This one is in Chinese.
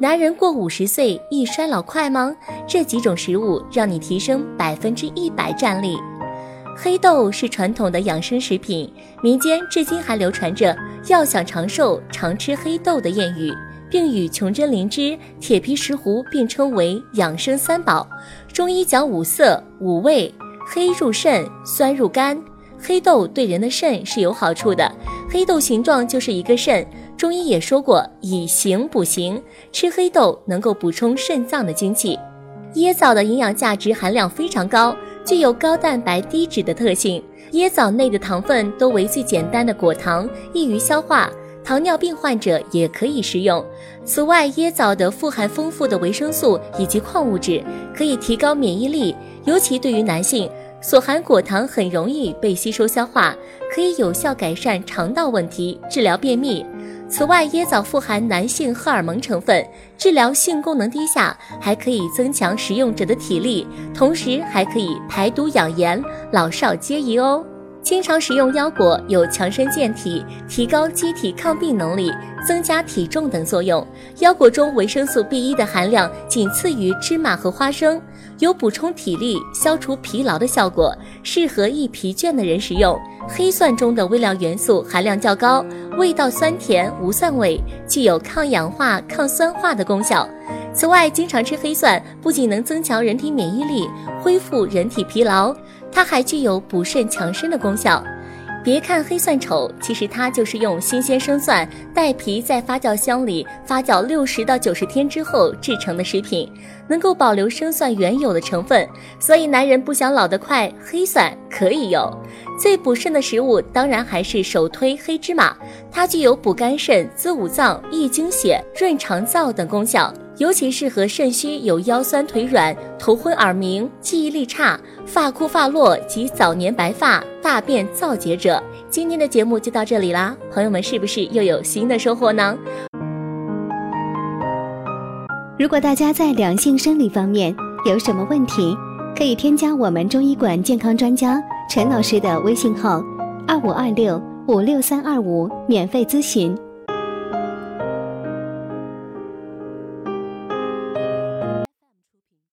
男人过五十岁易衰老快吗？这几种食物让你提升百分之一百战力。黑豆是传统的养生食品，民间至今还流传着“要想长寿，常吃黑豆”的谚语，并与琼针灵芝、铁皮石斛并称为养生三宝。中医讲五色、五味，黑入肾，酸入肝。黑豆对人的肾是有好处的，黑豆形状就是一个肾。中医也说过，以形补形，吃黑豆能够补充肾脏的精气。椰枣的营养价值含量非常高，具有高蛋白低脂的特性。椰枣内的糖分都为最简单的果糖，易于消化，糖尿病患者也可以食用。此外，椰枣的富含丰富的维生素以及矿物质，可以提高免疫力，尤其对于男性，所含果糖很容易被吸收消化，可以有效改善肠道问题，治疗便秘。此外，椰枣富含男性荷尔蒙成分，治疗性功能低下，还可以增强食用者的体力，同时还可以排毒养颜，老少皆宜哦。经常食用腰果有强身健体、提高机体抗病能力、增加体重等作用。腰果中维生素 B 一的含量仅次于芝麻和花生，有补充体力、消除疲劳的效果，适合易疲倦的人食用。黑蒜中的微量元素含量较高，味道酸甜无蒜味，具有抗氧化、抗酸化的功效。此外，经常吃黑蒜不仅能增强人体免疫力，恢复人体疲劳，它还具有补肾强身的功效。别看黑蒜丑，其实它就是用新鲜生蒜带皮在发酵箱里发酵六十到九十天之后制成的食品，能够保留生蒜原有的成分。所以，男人不想老得快，黑蒜可以有。最补肾的食物当然还是首推黑芝麻，它具有补肝肾、滋五脏、益精血、润肠燥等功效。尤其适合肾虚、有腰酸腿软、头昏耳鸣、记忆力差、发枯发落及早年白发、大便燥结者。今天的节目就到这里啦，朋友们是不是又有新的收获呢？如果大家在两性生理方面有什么问题，可以添加我们中医馆健康专家陈老师的微信号：二五二六五六三二五，免费咨询。